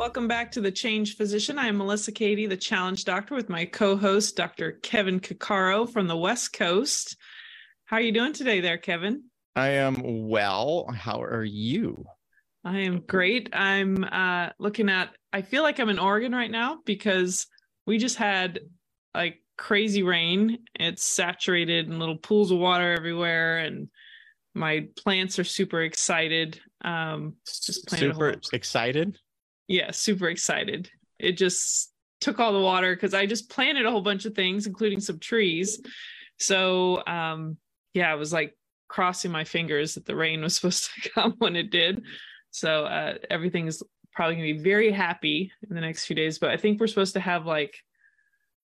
Welcome back to the Changed Physician. I am Melissa Cady, the Challenge Doctor, with my co-host, Dr. Kevin Cuccaro from the West Coast. How are you doing today, there, Kevin? I am well. How are you? I am great. I'm uh, looking at. I feel like I'm in Oregon right now because we just had like crazy rain. It's saturated and little pools of water everywhere, and my plants are super excited. Um, just super excited yeah, super excited. It just took all the water because I just planted a whole bunch of things, including some trees. So um, yeah, I was like crossing my fingers that the rain was supposed to come when it did. So uh, everything is probably gonna be very happy in the next few days. But I think we're supposed to have like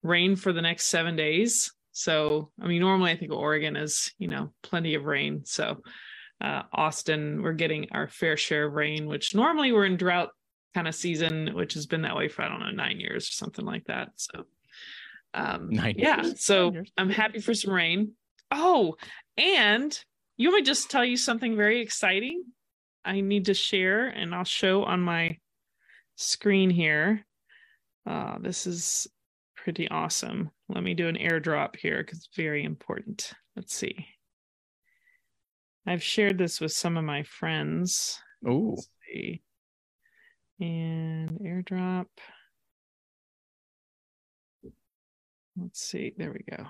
rain for the next seven days. So I mean, normally I think Oregon is you know plenty of rain. So uh, Austin, we're getting our fair share of rain, which normally we're in drought kind of season, which has been that way for I don't know nine years or something like that. So, um, nine yeah. Years. So I'm happy for some rain. Oh, and you want me just tell you something very exciting? I need to share, and I'll show on my screen here. Uh, this is pretty awesome. Let me do an airdrop here because it's very important. Let's see. I've shared this with some of my friends. Oh and airdrop. Let's see, there we go.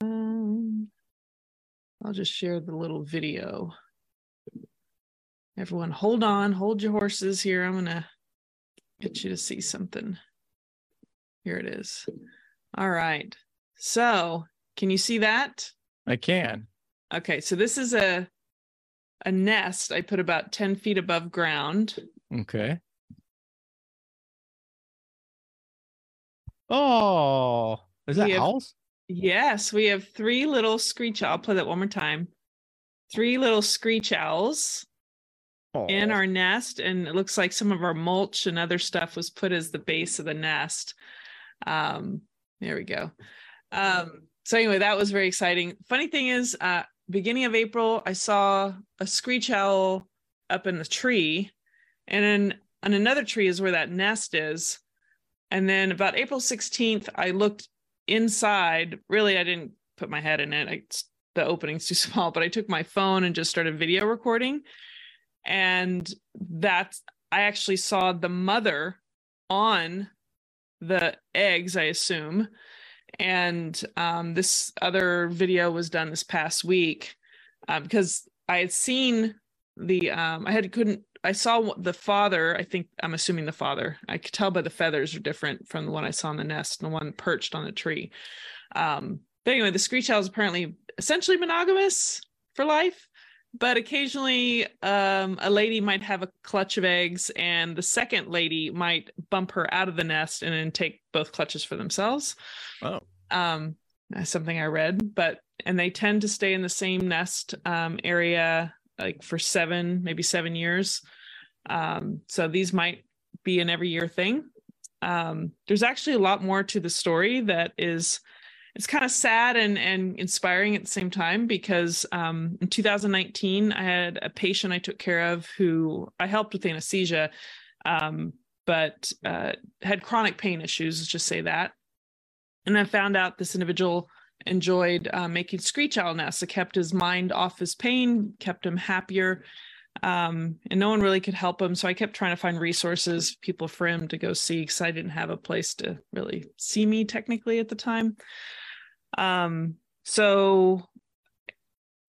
Um, I'll just share the little video. Everyone, hold on, hold your horses here. I'm going to get you to see something. Here it is. All right. So, can you see that? I can. Okay, so this is a a nest I put about 10 feet above ground. Okay. Oh, is that owls? Yes, we have three little screech. I'll play that one more time. Three little screech owls oh. in our nest, and it looks like some of our mulch and other stuff was put as the base of the nest. Um, there we go. Um, so anyway, that was very exciting. Funny thing is, uh, beginning of April, I saw a screech owl up in the tree, and then on another tree is where that nest is. And then about April 16th, I looked inside. Really, I didn't put my head in it. I, the opening's too small, but I took my phone and just started video recording. And that's, I actually saw the mother on the eggs, I assume and um, this other video was done this past week uh, because I had seen the um, I had couldn't I saw the father. I think I'm assuming the father. I could tell by the feathers are different from the one I saw in the nest and the one perched on the tree. Um, but anyway, the screech owl is apparently essentially monogamous for life, but occasionally um, a lady might have a clutch of eggs, and the second lady might bump her out of the nest and then take both clutches for themselves. Oh. Um, something I read, but and they tend to stay in the same nest um, area like for seven, maybe seven years. Um, so these might be an every year thing. Um, there's actually a lot more to the story that is it's kind of sad and and inspiring at the same time because um, in 2019 I had a patient I took care of who I helped with anesthesia, um, but uh, had chronic pain issues. Let's just say that, and I found out this individual enjoyed uh, making screech owl nests. It kept his mind off his pain, kept him happier. Um, and no one really could help him. So I kept trying to find resources, people for him to go see, because I didn't have a place to really see me technically at the time. Um, so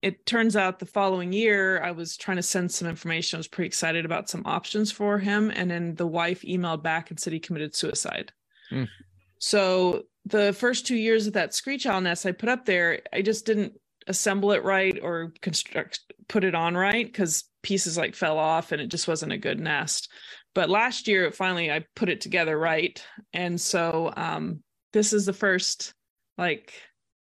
it turns out the following year, I was trying to send some information. I was pretty excited about some options for him. And then the wife emailed back and said he committed suicide. Mm. So the first two years of that screech owl nest I put up there, I just didn't assemble it right or construct put it on right because pieces like fell off and it just wasn't a good nest. but last year finally I put it together right. And so um, this is the first like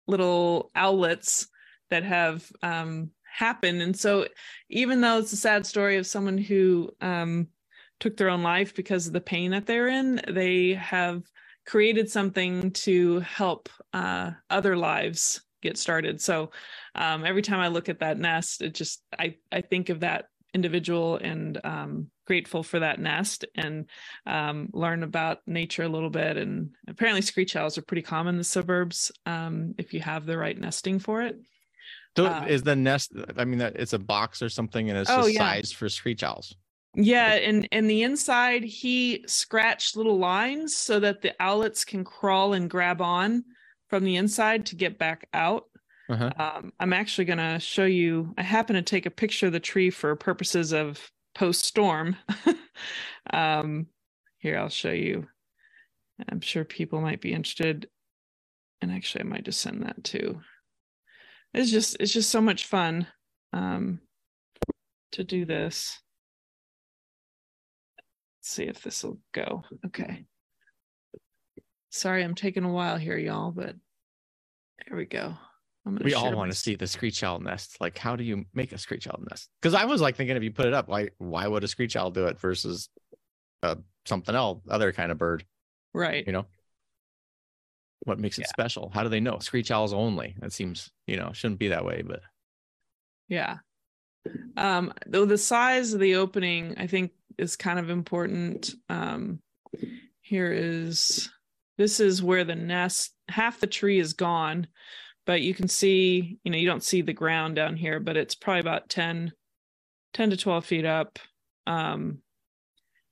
little owlets that have um, happened. And so even though it's a sad story of someone who um, took their own life because of the pain that they're in, they have created something to help uh, other lives get started. So um, every time I look at that nest, it just I I think of that individual and um, grateful for that nest and um, learn about nature a little bit. And apparently, screech owls are pretty common in the suburbs um, if you have the right nesting for it. So uh, is the nest? I mean, that it's a box or something, and it's oh, just yeah. sized for screech owls. Yeah, and and the inside he scratched little lines so that the owlets can crawl and grab on from the inside to get back out. Uh-huh. Um, I'm actually going to show you. I happen to take a picture of the tree for purposes of post storm. um, here, I'll show you. I'm sure people might be interested. And actually, I might just send that too. It's just it's just so much fun um, to do this Let's see if this will go. Okay. Sorry, I'm taking a while here, y'all, but there we go. We all want to see the screech owl nest. Like, how do you make a screech owl nest? Because I was like thinking, if you put it up, why why would a screech owl do it versus uh, something else, other kind of bird? Right. You know, what makes it yeah. special? How do they know screech owls only? That seems, you know, shouldn't be that way, but yeah. Um, though the size of the opening, I think is kind of important. Um, here is this is where the nest half the tree is gone, but you can see, you know, you don't see the ground down here, but it's probably about 10, 10 to 12 feet up. Um,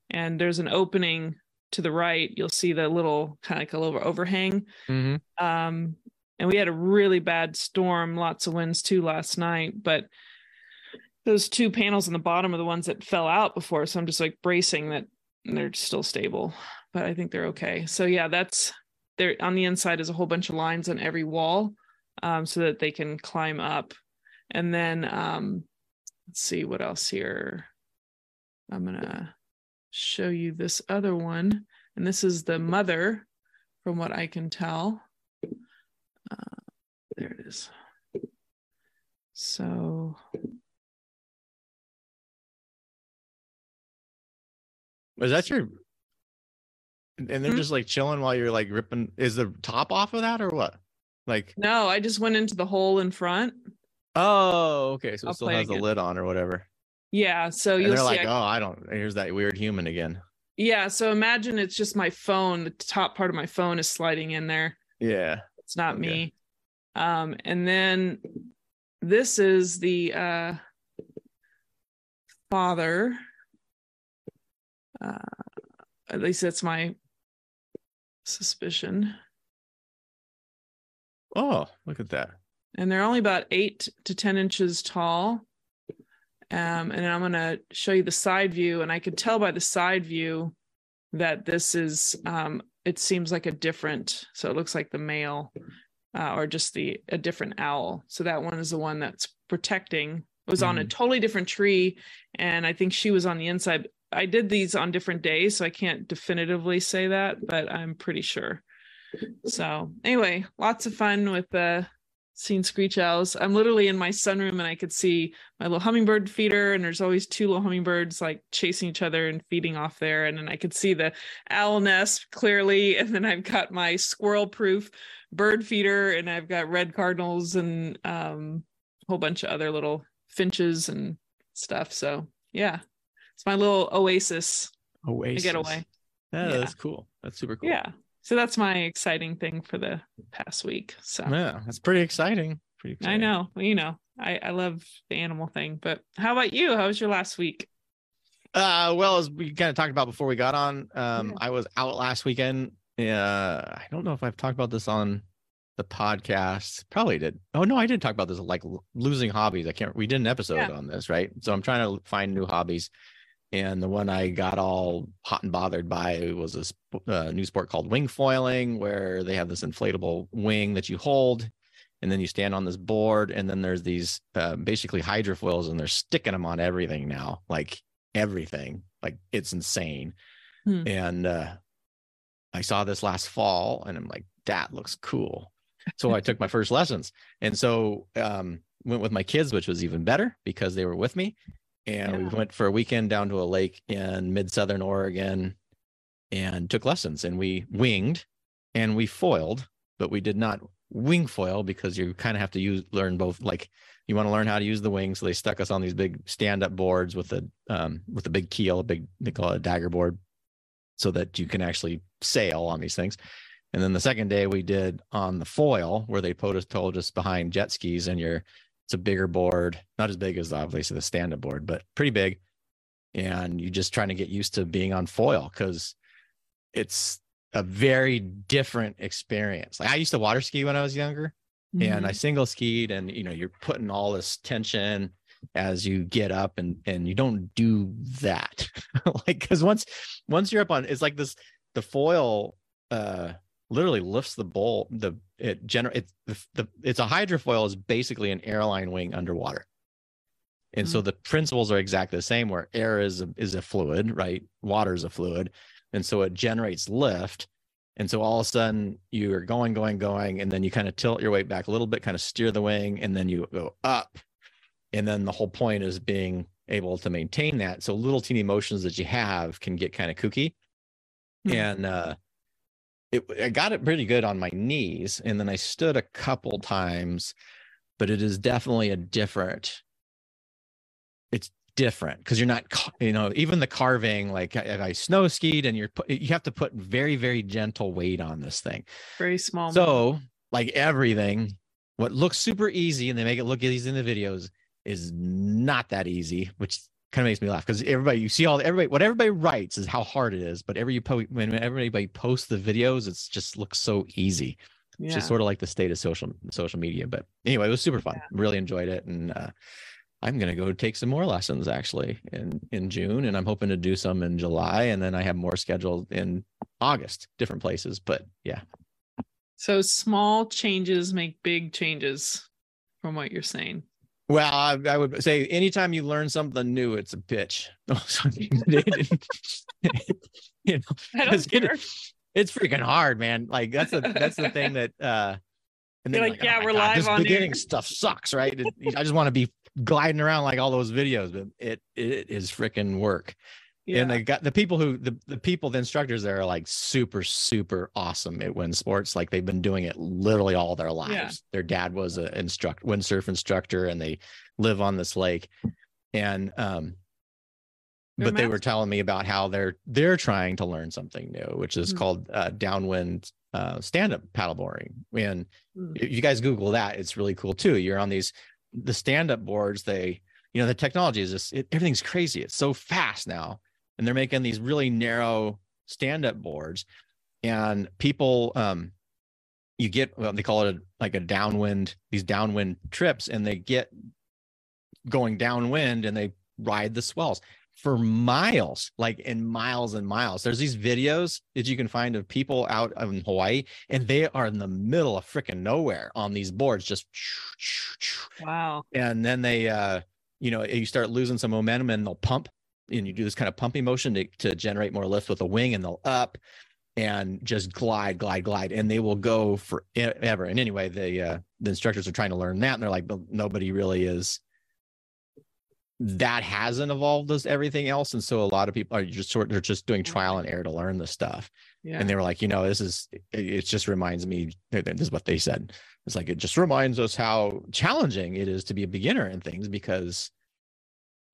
and there's an opening to the right. You'll see the little kind of like a little overhang. Mm-hmm. Um, and we had a really bad storm, lots of winds too last night, but those two panels on the bottom are the ones that fell out before. So I'm just like bracing that they're still stable, but I think they're okay. So yeah, that's there on the inside is a whole bunch of lines on every wall um, so that they can climb up. And then um, let's see what else here. I'm gonna show you this other one, and this is the mother, from what I can tell. Uh, there it is. So Was that your? And they're mm-hmm. just like chilling while you're like ripping. Is the top off of that or what? Like no, I just went into the hole in front. Oh, okay. So it I'll still has the lid on or whatever. Yeah. So you're like, I... oh, I don't. Here's that weird human again. Yeah. So imagine it's just my phone. The top part of my phone is sliding in there. Yeah. It's not okay. me. Um, and then this is the uh father uh, at least that's my suspicion. Oh, look at that. And they're only about eight to 10 inches tall. Um, and I'm going to show you the side view. And I can tell by the side view that this is, um, it seems like a different, so it looks like the male uh, or just the a different owl. So that one is the one that's protecting. It was mm. on a mm-hmm. totally different tree. And I think she was on the inside. I did these on different days, so I can't definitively say that, but I'm pretty sure. So anyway, lots of fun with uh seeing screech owls. I'm literally in my sunroom and I could see my little hummingbird feeder, and there's always two little hummingbirds like chasing each other and feeding off there. And then I could see the owl nest clearly. And then I've got my squirrel proof bird feeder, and I've got red cardinals and um, a whole bunch of other little finches and stuff. So yeah, it's my little oasis. Oasis getaway. Yeah, yeah, that's cool. That's super cool. Yeah. So that's my exciting thing for the past week. So yeah, that's pretty exciting. Pretty exciting. I know. Well, you know, I, I love the animal thing. But how about you? How was your last week? Uh, well, as we kind of talked about before we got on, um, yeah. I was out last weekend. Uh, I don't know if I've talked about this on the podcast. Probably did. Oh no, I did talk about this like losing hobbies. I can't. We did an episode yeah. on this, right? So I'm trying to find new hobbies and the one I got all hot and bothered by was a uh, new sport called wing foiling, where they have this inflatable wing that you hold, and then you stand on this board, and then there's these uh, basically hydrofoils, and they're sticking them on everything now, like everything, like it's insane. Hmm. And uh, I saw this last fall, and I'm like, that looks cool. So I took my first lessons, and so um, went with my kids, which was even better because they were with me. And we went for a weekend down to a lake in mid southern Oregon and took lessons. And we winged and we foiled, but we did not wing foil because you kind of have to use learn both. Like you want to learn how to use the wings. So they stuck us on these big stand up boards with a um, with a big keel, a big they call it a dagger board, so that you can actually sail on these things. And then the second day we did on the foil where they put us told us behind jet skis and you're it's a bigger board, not as big as obviously the stand-up board, but pretty big. And you're just trying to get used to being on foil because it's a very different experience. Like I used to water ski when I was younger and I Mhm. single skied and you know you're putting all this tension as you get up and and you don't do that like because once once you're up on it's like this the foil uh literally lifts the bowl the it gener it's the, the it's a hydrofoil is basically an airline wing underwater and so the principles are exactly the same where air is a, is a fluid right water is a fluid and so it generates lift and so all of a sudden you are going, going, going, and then you kind of tilt your weight back a little bit, kind of steer the wing, and then you go up. And then the whole point is being able to maintain that. So little teeny motions that you have can get kind of kooky. Hmm. And uh it I got it pretty good on my knees. And then I stood a couple times, but it is definitely a different, it's different because you're not you know even the carving like i snow skied and you're you have to put very very gentle weight on this thing very small. so like everything what looks super easy and they make it look easy in the videos is not that easy which kind of makes me laugh because everybody you see all everybody what everybody writes is how hard it is but every you po- when everybody posts the videos it's just looks so easy yeah. it's just sort of like the state of social social media but anyway it was super fun really enjoyed it and uh i'm going to go take some more lessons actually in in june and i'm hoping to do some in july and then i have more scheduled in august different places but yeah so small changes make big changes, from what you're saying. Well I, I would say anytime you learn something new it's a pitch you know I don't it- it's freaking hard man. Like that's the that's the thing that uh and then like, "Yeah, my we're God, live this on beginning air." stuff sucks right? It- i just want to be gliding around like all those videos but it it is freaking work Yeah. and they got the people who the, the people the instructors there are like super super awesome at wind sports. Like they've been doing it literally all their lives. Their dad was an instruct windsurf instructor and they live on this lake. And um but they were telling me about how they're they're trying to learn something new which is Hmm. called uh, downwind uh, stand-up paddleboarding. And Mm. if you guys google that it's really cool too. You're on these the stand-up boards they you know the technology is just it, everything's crazy. It's so fast now and they're making these really narrow stand-up boards and people um you get well they call it a, like a downwind these downwind trips and they get going downwind and they ride the swells for miles like in miles and miles there's these videos that you can find of people out in hawaii and they are in the middle of freaking nowhere on these boards just wow. and then they uh you know you start losing some momentum and they'll pump and you do this kind of pumping motion to, to generate more lift with a wing and they'll up and just glide glide glide and they will go forever and anyway the uh the instructors are trying to learn that and they're like but nobody really is that hasn't evolved as everything else. And so a lot of people are just sort they're just doing trial and error to learn this stuff. Yeah. and they were like you know this is it, it just reminds me this is what they said. It's like it just reminds us how challenging it is to be a beginner in things because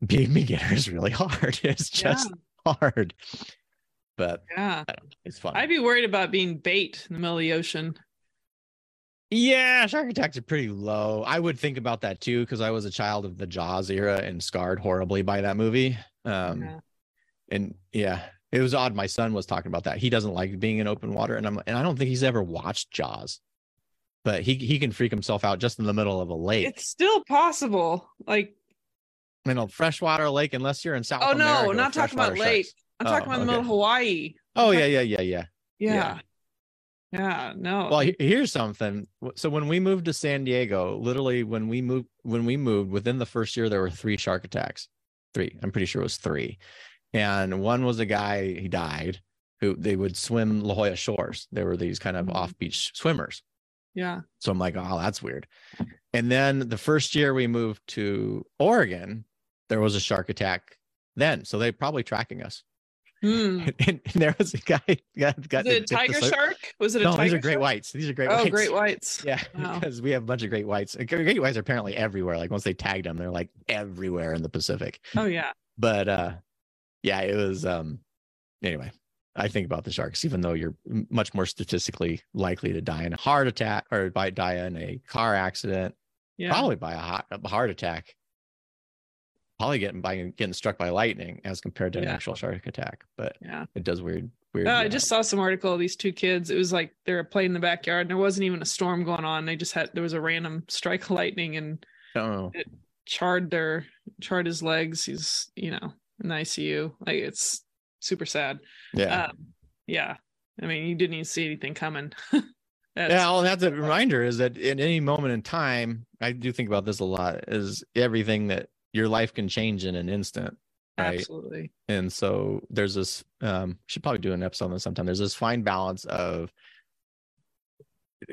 being beginner is really hard. It's just hard. But yeah. I don't know, it's fun. I'd be worried about being bait in the middle of the ocean. yeah shark attacks are pretty low. I would think about that too because i was a child of the jaws era and scarred horribly by that movie. Um Yeah. and yeah it was odd my son was talking about that. He doesn't like being in open water and i'm and i don't think he's ever watched jaws. But he he can freak himself out just in the middle of a lake. It's still possible. Like, in a freshwater lake unless you're in south oh America no, not talking about lake. sharks. I'm Oh, talking about in the middle of okay. Hawaii. oh yeah yeah yeah yeah Yeah. Yeah. no. well here's something so when we moved to san diego literally when we moved when we moved within the first year there were three shark attacks three i'm pretty sure it was three and one was a guy he died who they would swim La Jolla shores. There were these kind of Mhm. off beach swimmers. Yeah. So I'm like, oh, that's weird. And then the first year we moved to Oregon, there was a shark attack then. So they're probably tracking us. Hmm. And, and there was a guy got, got a the tiger shark? Was it a No, tiger these are great shark? whites. These are great Oh, whites. great whites. Yeah, Wow. because we have a bunch of great whites. Uh, Great whites are apparently everywhere. Like once they tagged them, they're like everywhere in the Pacific. Oh yeah. But uh yeah, it was um anyway. I think about the sharks, even though you're much more statistically likely to die in a heart attack or by die in a car accident, Yeah. probably by a heart, a heart attack, probably getting by getting struck by lightning as compared to an Yeah. actual shark attack. But Yeah. it does weird, weird. No, I uh, just saw some article of these two kids. It was like they were playing in the backyard and there wasn't even a storm going on. They just had there was a random strike of lightning and I don't charred their charred his legs. He's, you know, in the ICU. Like it's super sad. Yeah. Um, yeah. I mean, you didn't even see anything coming. That's, yeah, well, that's a reminder is that in any moment in time, I do think about this a lot, is everything that your life can change in an instant. Right. absolutely. And so there's this, um, should probably do an episode on this sometime. There's this fine balance of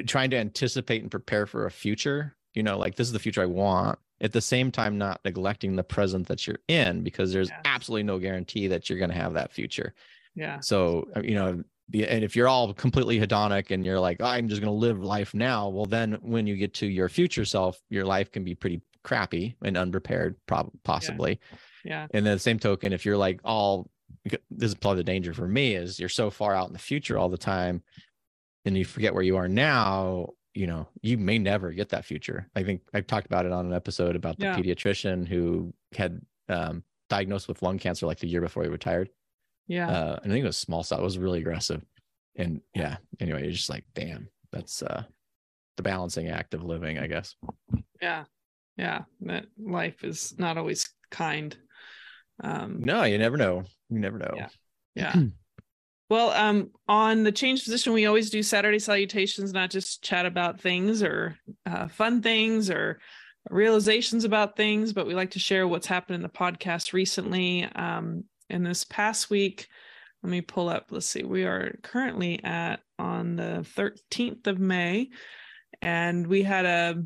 trying to anticipate and prepare for a future, you know, like this is the future I want. At the same time, not neglecting the present that you're in because there's Yes. absolutely no guarantee that you're going to have that future. Yeah. So, uh, you know, and if you're all completely hedonic and you're like, I'm just going to live life now, well, then when you get to your future self, your life can be pretty crappy and unprepared, prob- possibly. Yeah. And then the same token, if you're like all, this is probably the danger for me is you're so far out in the future all the time and you forget where you are now, you know, you may never get that future. I think I talked about it on an episode about the Yeah. pediatrician who had um, diagnosed with lung cancer like the year before he retired Yeah. uh, and I think it was small cell. It was really aggressive, and yeah. Anyway, you're just like, damn, that's uh, the balancing act of living, I guess. yeah. Yeah. That life is not always kind. Um, No, you never know. You never know. Yeah. Yeah. well, um, on the Changed Physician, we always do Saturday salutations, not just chat about things or uh, fun things or realizations about things, but we like to share what's happened in the podcast recently. Um, in this past week, let me pull up. Let's see. We are currently at on the 13th of May, and we had a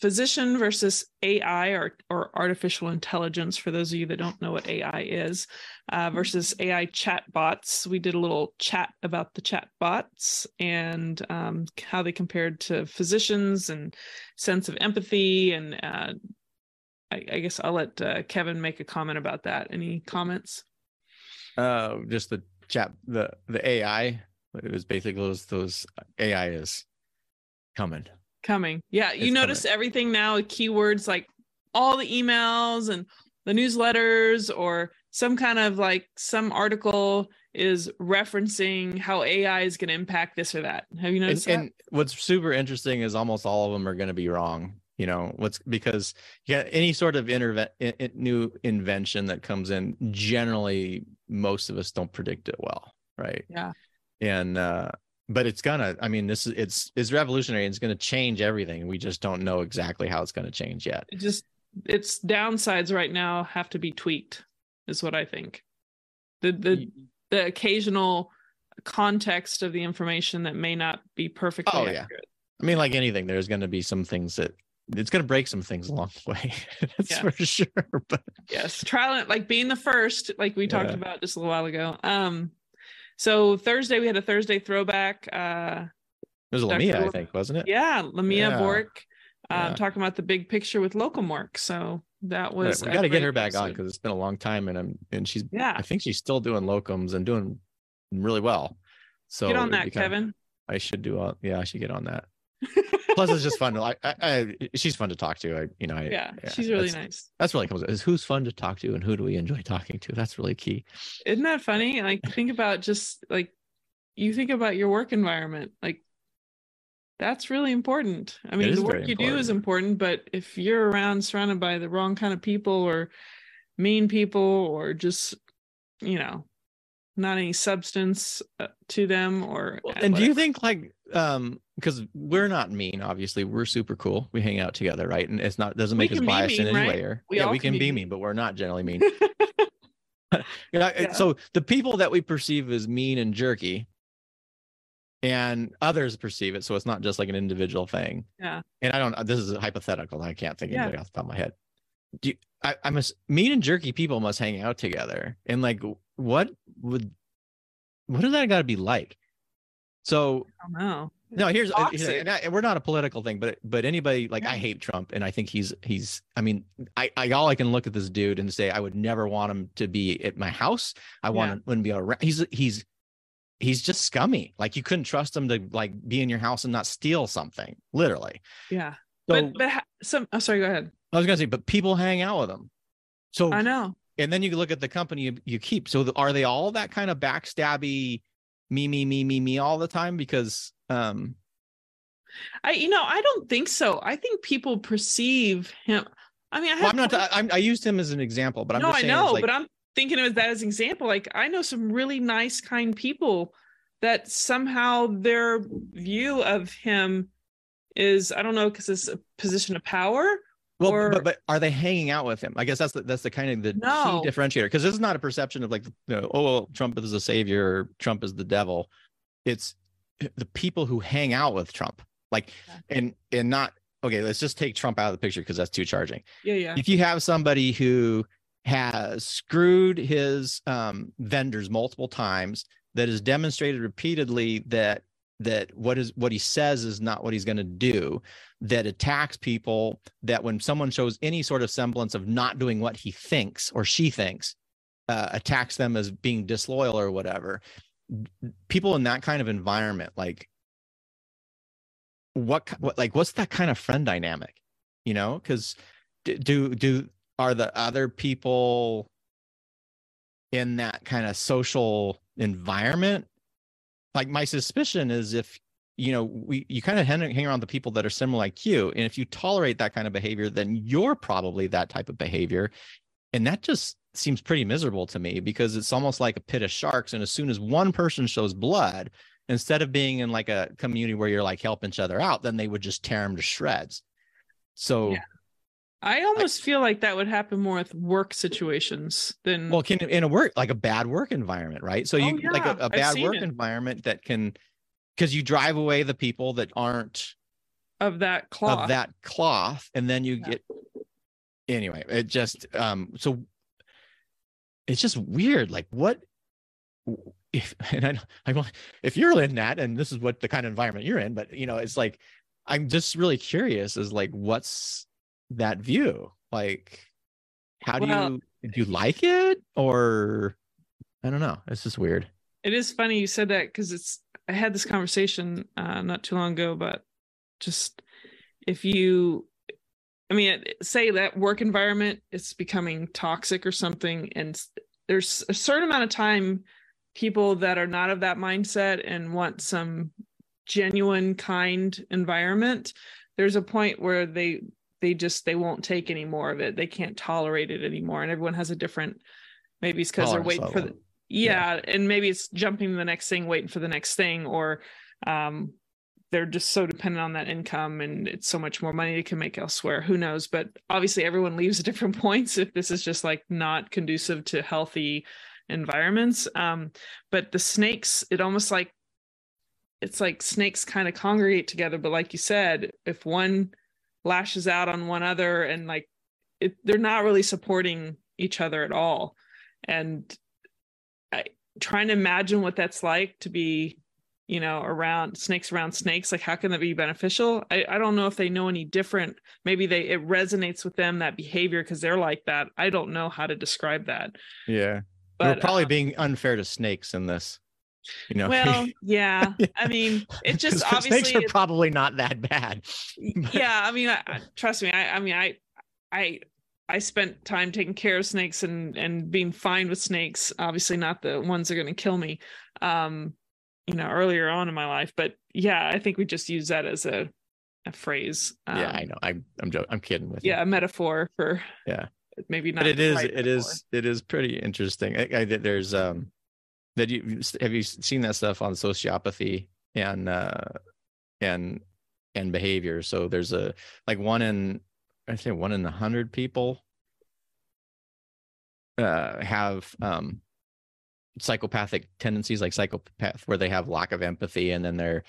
physician versus AI or, or artificial intelligence. For those of you that don't know what AI is, uh, versus AI chatbots. We did a little chat about the chatbots and um, how they compared to physicians and sense of empathy. And uh, I, I guess I'll let uh, Kevin make a comment about that. Any comments? Uh, just the chat, the the AI. It was basically those those AI is coming. Coming. Yeah, you It's notice coming. everything now, keywords like all the emails and the newsletters or some kind of like some article is referencing how AI is going to impact this or that. Have you And, noticed that? and what's super interesting is almost all of them are going to be wrong. You know what's because yeah, any sort of interve- i- i- new invention that comes in, generally most of us don't predict it well, right? yeah. and uh but it's gonna i mean this is it's it's revolutionary and it's gonna change everything. We just don't know exactly how it's gonna change yet. It just its downsides right now have to be tweaked is what i think. The the the occasional context of the information that may not be perfectly Oh, yeah. i mean like anything there's gonna be some things that it's gonna break some things along the way that's Yeah. for sure but yes trial and like being the first like we talked about just a little while ago um so thursday we had a thursday throwback uh it was Dr. lamia i think wasn't it? Yeah lamia Yeah. bork um Yeah. talking about the big picture with locumork so that But was we got to get her back on because it's been a long time and i'm and she's yeah. I think she's still doing locums and doing really well. So get on that be kinda- kevin. I should do all yeah i should get on that plus it's just fun to like I, I she's fun to talk to i you know I, yeah, she's really that's- nice that's really comes is who's fun to talk to and who do we enjoy talking to that's really key Isn't that funny? Like think about just like you think about your work environment. Like that's really important. I mean, the work you do is important, but if you're around surrounded by the wrong kind of people or mean people or just, you know, not any substance uh, to them or uh, and do you think like um because we're not mean obviously we're super cool we hang out together right and it's not doesn't make us biased in any right? way or We yeah we can can be mean. mean but we're not generally mean you know, yeah. so the people that we perceive as mean and jerky and others perceive it so it's not just like an individual thing yeah and i don't this is hypothetical i can't think of yeah. off the top of my head do you, I, I'm a mean and jerky people must hang out together and like what would what does that got to be like so I don't know. No, here's, uh, here's we're not a political thing, but but anybody like yeah. I hate Trump, and I think he's he's. I mean, I I all I can look at this dude and say I would never want him to be at my house. I want yeah. him wouldn't be around. He's he's he's just scummy. Like you couldn't trust him to like be in your house and not steal something, literally. Yeah. So, but but ha- some. Oh, sorry. Go ahead. I was gonna say, but people hang out with him. So I know. And then you look at the company you, you keep. So the, are they all that kind of backstabby? Me me me me me all the time because um I you know I don't think so. I think people perceive him. I mean, I well, I'm not. I, I used him as an example, but I'm no, I know, like, but I'm thinking of that as an example. Like I know some really nice, kind people that somehow their view of him is I don't know because it's a position of power well, or... but but are they hanging out with him? I guess that's the that's the kind of the no. key differentiator because this is not a perception of like you know, oh well, Trump is a savior, or Trump is the devil. It's the people who hang out with Trump, like and and not okay. Let's just take Trump out of the picture because that's too charging. Yeah, yeah. If you have somebody who has screwed his um, vendors multiple times, that has demonstrated repeatedly that that what is what he says is not what he's going to do that attacks people that when someone shows any sort of semblance of not doing what he thinks or she thinks uh, attacks them as being disloyal or whatever people in that kind of environment like what, what like what's that kind of friend dynamic you know? Because do do are the other people in that kind of social environment like my suspicion is if you know we you kind of hang, hang around the people that are similar like you and if you tolerate that kind of behavior then you're probably that type of behavior and that just seems pretty miserable to me because it's almost like a pit of sharks and as soon as one person shows blood instead of being in like a community where you're like helping each other out then they would just tear them to shreds so yeah. I almost feel like that would happen more with work situations than well, can in a work like a bad work environment, right? So you oh, yeah, like a, a bad work it. environment that can because you drive away the people that aren't of that cloth of that cloth, and then you yeah. get anyway. It just um so it's just weird. Like what if and I I if you're in that and this is what the kind of environment you're in, but you know it's like I'm just really curious is like what's that view? Like, how do well, you do you like it or I don't know. It's just weird. It is funny you said that because it's I had this conversation uh, not too long ago but just if you I mean say that work environment it's becoming toxic or something and there's a certain amount of time people that are not of that mindset and want some genuine kind environment there's a point where they they just they won't take any more of it. They can't tolerate it anymore. And everyone has a different maybe it's because they're waiting for the yeah, yeah, and maybe it's jumping to the next thing waiting for the next thing or um they're just so dependent on that income and it's so much more money they can make elsewhere. Who knows? But obviously everyone leaves at different points if this is just like not conducive to healthy environments. Um but the snakes it almost like it's like snakes kind of congregate together. But like you said if one lashes out on one other and like it, they're not really supporting each other at all. And I, trying to imagine what that's like to be you know around snakes around snakes like how can that be beneficial? I, I don't know if they know any different. Maybe they it resonates with them that behavior because they're like that. I don't know how to describe that. Yeah. But we're probably um, being unfair to snakes in this you know? Well yeah. I mean it just obviously snakes are probably not that bad. Yeah i mean I, trust me I, I mean i i i spent time taking care of snakes and and being fine with snakes obviously not the ones that are going to kill me um you know earlier on in my life but yeah i think we just use that as a a phrase um, yeah i know i'm i'm joking i'm kidding with yeah you. a metaphor for yeah. maybe not but it is right it is it is pretty interesting. I, I, there's um that you have you seen that stuff on sociopathy and uh and and behavior? So there's a like one in i say one in a hundred people uh, have um, psychopathic tendencies, like psychopath, where they have lack of empathy, and then they're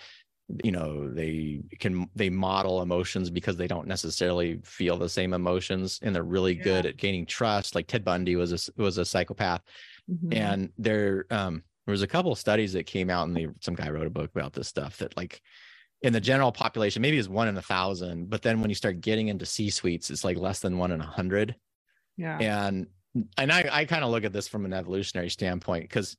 you know they can they model emotions because they don't necessarily feel the same emotions and they're really yeah. good at gaining trust like ted bundy was a was a psychopath mm-hmm. and there um there was a couple of studies that came out and they some guy wrote a book about this stuff that like in the general population maybe it's one in a thousand but then when you start getting into c suites it's like less than one in a hundred yeah and and i i kind of look at this from an evolutionary standpoint because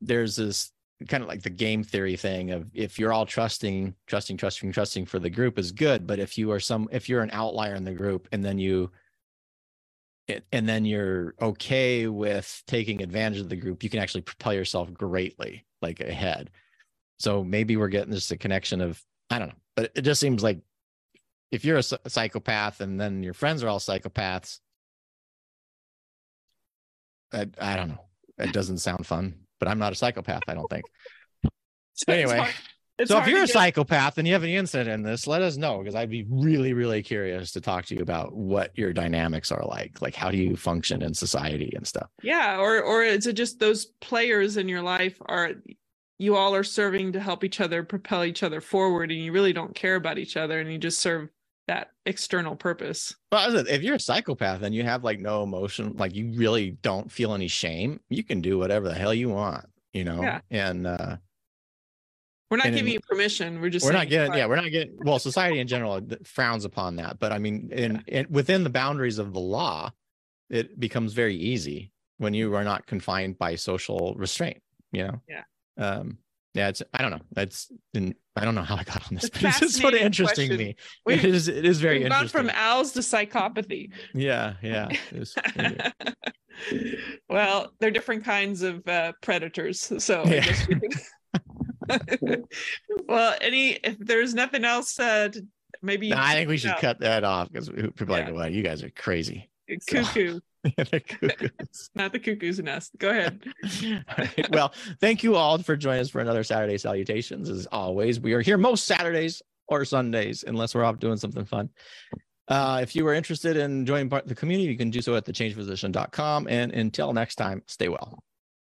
there's this kind of like the game theory thing of if you're all trusting trusting trusting trusting for the group is good but if you are some if you're an outlier in the group and then you and then you're okay with taking advantage of the group you can actually propel yourself greatly like ahead. So maybe we're getting just a connection of i don't know but it just seems like if you're a psychopath and then your friends are all psychopaths I, I don't know. It doesn't sound fun but I'm not a psychopath, I don't think. so anyway, so if you're a get... psychopath and you have an incident in this, let us know because I'd be really, really curious to talk to you about what your dynamics are like. Like, how do you function in society and stuff? Yeah, or or is it just those players in your life are you all are serving to help each other propel each other forward, and you really don't care about each other, and you just serve that external purpose. Well, if you're a psychopath and you have like no emotion, like you really don't feel any shame, you can do whatever the hell you want, you know? Yeah. And uh we're not giving in, you permission. We're just we're not getting yeah, we're not getting well, society in general frowns upon that. But I mean, in, yeah. in within the boundaries of the law, it becomes very easy when you are not confined by social restraint, you know? Yeah. Um yeah, it's I don't know. That's I don't know how I got on this, but it's just sort of interesting question. to me. we it is it is very we've interesting. Gone from owls to psychopathy. Yeah, yeah. Was, well, they're different kinds of uh, predators, so yeah. I guess we can... well, any if there's nothing else, uh, to, maybe no, I think we should out. cut that off because people yeah. like, "Well, you guys are crazy." Cuckoo. So. the cuckoos. Not the cuckoo's nest. Go ahead. right. Well, thank you all for joining us for another Saturday Salutations. As always, we are here most Saturdays or Sundays, unless we're off doing something fun. Uh, if you are interested in joining the community, you can do so at thechangedphysician.com. And until next time, stay well.